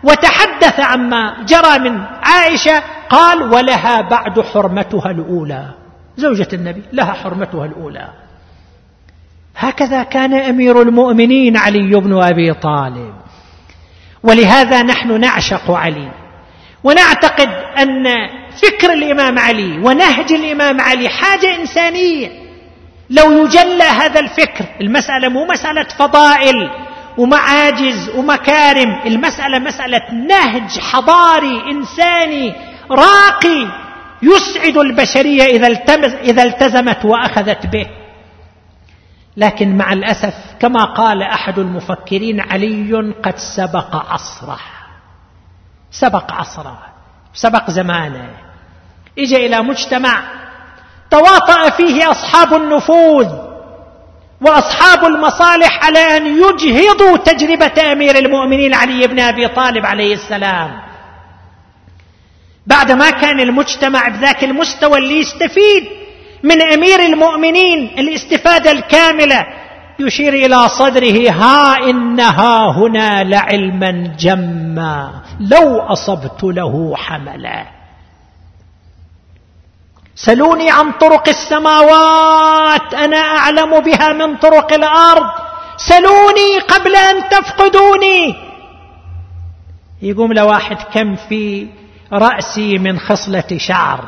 Speaker 1: وتحدث عما جرى من عائشة قال ولها بعد حرمتها الأولى. زوجة النبي لها حرمتها الأولى. هكذا كان أمير المؤمنين علي بن أبي طالب. ولهذا نحن نعشق علي ونعتقد أن فكر الإمام علي ونهج الإمام علي حاجة إنسانية. لو يجلى هذا الفكر المسألة مو مسألة فضائل ومعاجز ومكارم المسألة مسألة نهج حضاري إنساني راقي يسعد البشرية إذا التزمت وأخذت به. لكن مع الأسف كما قال أحد المفكرين علي قد سبق عصره. سبق عصره. سبق زمانه. اجى إلى مجتمع تواطأ فيه أصحاب النفوذ وأصحاب المصالح على أن يجهضوا تجربة أمير المؤمنين علي بن أبي طالب عليه السلام. بعدما كان المجتمع بذاك المستوى اللي يستفيد من أمير المؤمنين الاستفادة الكاملة يشير إلى صدره ها انها هنا لعلما جما لو أصبت له حملا. سلوني عن طرق السماوات أنا أعلم بها من طرق الأرض. سلوني قبل أن تفقدوني. يقوم لواحد كم في رأسي من خصلة شعر.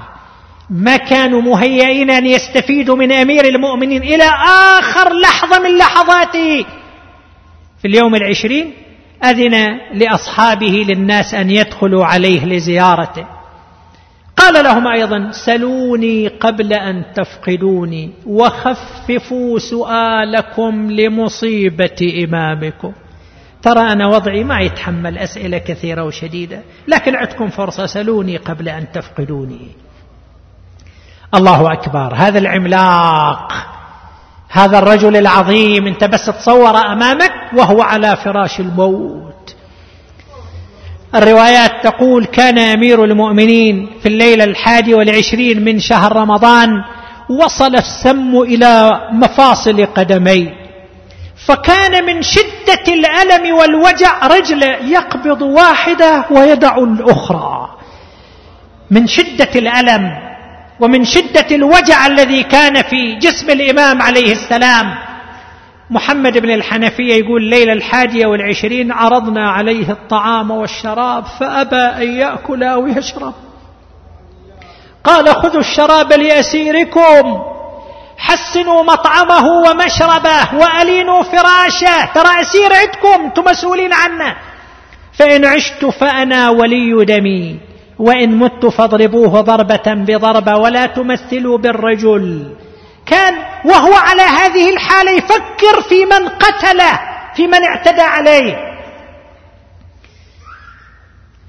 Speaker 1: ما كانوا مهيئين أن يستفيدوا من أمير المؤمنين إلى آخر لحظة من لحظاته في اليوم العشرين أذن لأصحابه للناس أن يدخلوا عليه لزيارته. قال لهم أيضا سلوني قبل أن تفقدوني وخففوا سؤالكم لمصيبة إمامكم. ترى أنا وضعي ما يتحمل أسئلة كثيرة وشديدة لكن عندكم فرصة سلوني قبل أن تفقدوني. الله أكبر هذا العملاق هذا الرجل العظيم انت بس تصور أمامك وهو على فراش الموت. الروايات تقول كان أمير المؤمنين في الليلة الحادي والعشرين من شهر رمضان وصل السم إلى مفاصل قدميه. فكان من شدة الألم والوجع رجله يقبض واحدة ويدع الأخرى. من شدة الألم ومن شدة الوجع الذي كان في جسم الإمام عليه السلام محمد بن الحنفية يقول ليلة الحادية والعشرين عرضنا عليه الطعام والشراب فأبى أن يأكل أو يشرب. قال خذوا الشراب لأسيركم. حسنوا مطعمه ومشربه وألينوا فراشه. ترى أسير عندكم أنتم مسؤولين عنه. فإن عشت فأنا ولي دمي وإن مت فاضربوه ضربة بضربة ولا تمثلوا بالرجل. كان وهو على هذه الحالة يفكر في من قتله في من اعتدى عليه.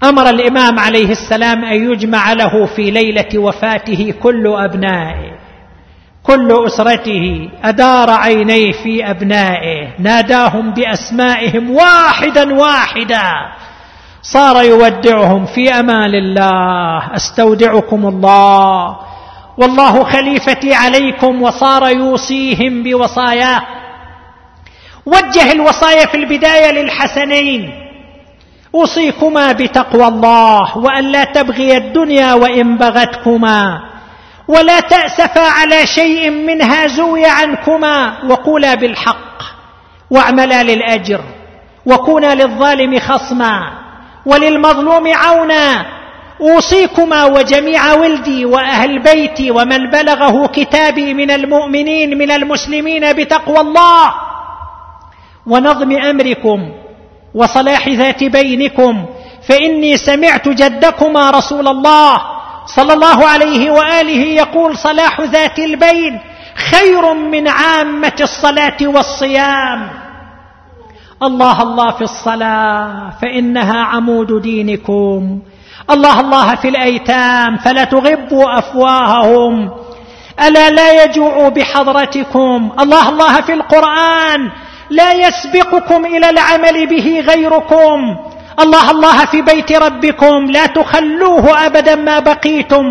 Speaker 1: أمر الإمام عليه السلام أن يجمع له في ليلة وفاته كل أبنائه كل أسرته أدار عينيه في أبنائه ناداهم بأسمائهم واحدا واحدا. صار يودعهم في أمان الله أستودعكم الله. والله خليفتي عليكم وصار يوصيهم بوصاياه. وجه الوصايا في البداية للحسنين. أوصيكما بتقوى الله وأن لا تبغي الدنيا وإن بغتكما. ولا تأسفا على شيء منها زوي عنكما وقولا بالحق. واعملا للأجر. وكونا للظالم خصما. وللمظلوم عونا. أوصيكما وجميع ولدي وأهل بيتي ومن بلغه كتابي من المؤمنين من المسلمين بتقوى الله ونظم أمركم وصلاح ذات بينكم فإني سمعت جدكما رسول الله صلى الله عليه وآله يقول صلاح ذات البين خير من عامة الصلاة والصيام. الله الله في الصلاة فإنها عمود دينكم. الله الله في الأيتام فلا تغبوا أفواههم. ألا لا يجوعوا بحضرتكم. الله الله في القرآن لا يسبقكم إلى العمل به غيركم. الله الله في بيت ربكم لا تخلوه أبدا ما بقيتم.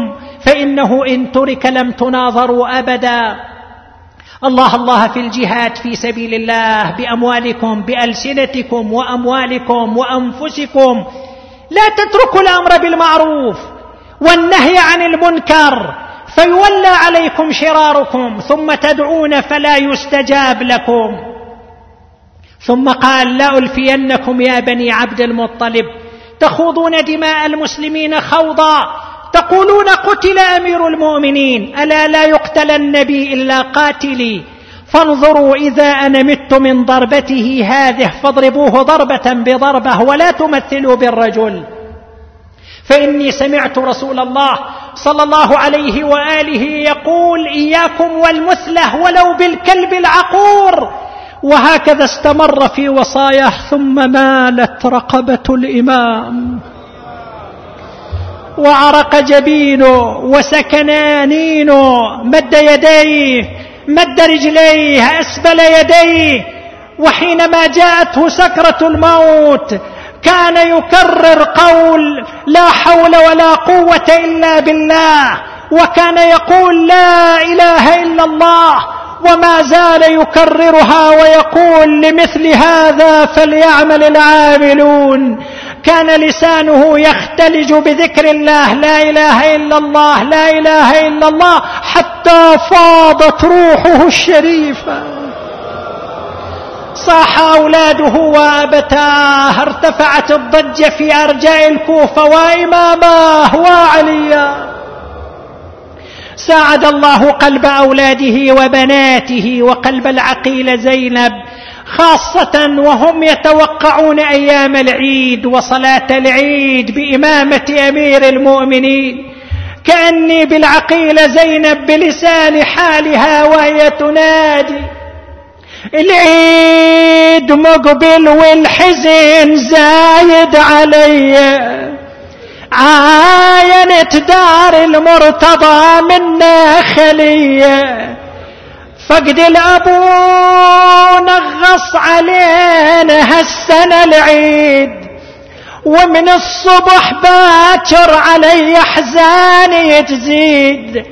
Speaker 1: فإنه إن ترك لم تناظروا أبدا. الله الله في الجهاد في سبيل الله بأموالكم بألسنتكم وأموالكم وأنفسكم. لا تتركوا الأمر بالمعروف والنهي عن المنكر فيولى عليكم شراركم ثم تدعون فلا يستجاب لكم. ثم قال لا ألفينكم يا بني عبد المطلب تخوضون دماء المسلمين خوضا تقولون قتل أمير المؤمنين ألا لا يقتل النبي إلا قاتلي فانظروا إذا أنا مت من ضربته هذه فاضربوه ضربة بضربة ولا تمثلوا بالرجل. فإني سمعت رسول الله صلى الله عليه وآله يقول إياكم والمثلة ولو بالكلب العقور. وهكذا استمر في وصاياه ثم مالت رقبة الإمام. وعرق جبينه وسكن انينه مد يديه مد رجليه اسفل يديه. وحينما جاءته سكرة الموت كان يكرر قول لا حول ولا قوة إلا بالله. وكان يقول لا إله إلا الله. وما زال يكررها ويقول لمثل هذا فليعمل العاملون. كان لسانه يختلج بذكر الله لا إله إلا الله لا إله إلا الله حتى فاضت روحه الشريفة. صاح أولاده وابتاه ارتفعت الضجة في أرجاء الكوفة وإماماه وعليا. ساعد الله قلب أولاده وبناته وقلب العقيل زينب خاصة وهم يتوقعون أيام العيد وصلاة العيد بإمامة أمير المؤمنين. كأني بالعقيل زينب بلسان حالها وهي تنادي العيد مقبل والحزن زايد علي. عاينت دار المرتضى منا خلية. فقد الأبو نغص علينا هالسنة العيد ومن الصبح باكر علي احزاني تزيد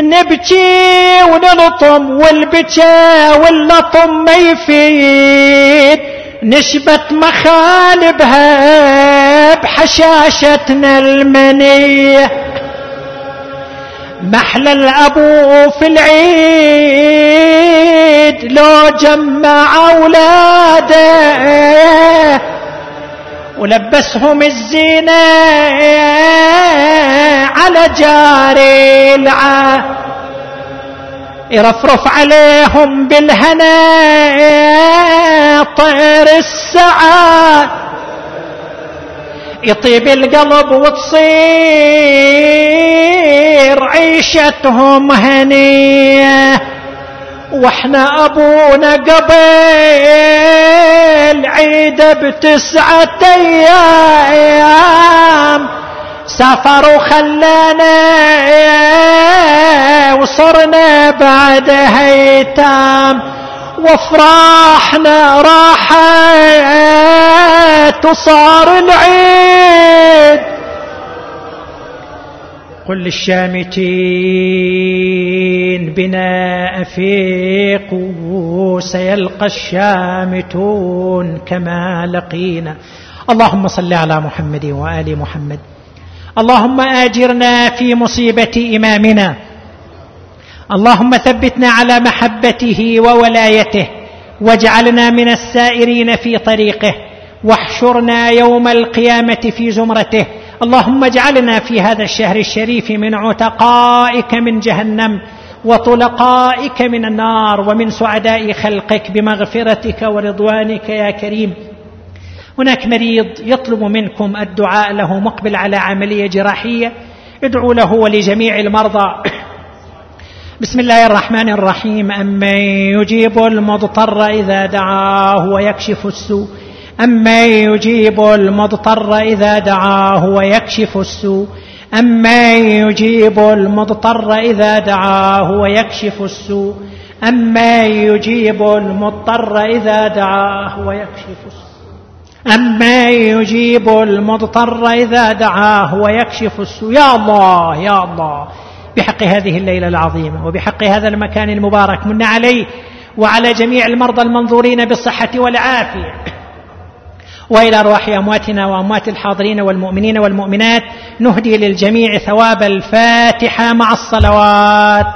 Speaker 1: نبكي ونلطم والبكا واللطم ما يفيد. نشبت مخالبها بحشاشتنا المنيه محلى الأبو في العيد لو جمع أولاده ولبسهم الزينة على جاري العا يرفرف عليهم بالهنا طير السعاد يطيب القلب وتصير عيشتهم هنية. وإحنا أبونا قبل عيد بتسعة أيام سافر وخلانا وصرنا بعد هيتام. وافراحنا راحت وصار العيد. قل للشامتين بنا أفيقوا سيلقى الشامتون كما لقينا. اللهم صل على محمد وآل محمد. اللهم آجرنا في مصيبة إمامنا. اللهم ثبتنا على محبته وولايته واجعلنا من السائرين في طريقه واحشرنا يوم القيامة في زمرته. اللهم اجعلنا في هذا الشهر الشريف من عتقائك من جهنم وطلقائك من النار ومن سعداء خلقك بمغفرتك ورضوانك يا كريم. هناك مريض يطلب منكم الدعاء له مقبل على عملية جراحية. ادعوا له ولجميع المرضى. بسم الله الرحمن الرحيم. امن يجيب المضطر إذا دعاه ويكشف السوء. أمن يجيب المضطر إذا دعاه ويكشف السوء. أمن يجيب المضطر إذا دعاه ويكشف السوء. أمن يجيب المضطر إذا دعاه ويكشف السوء. أمن يجيب المضطر إذا دعاه ويكشف السوء. يا الله يا الله. بحق هذه الليلة العظيمة وبحق هذا المكان المبارك من عليه وعلى جميع المرضى المنظورين بالصحة والعافية. وإلى أرواح أمواتنا وأموات الحاضرين والمؤمنين والمؤمنات نهدي للجميع ثواب الفاتحة مع الصلوات.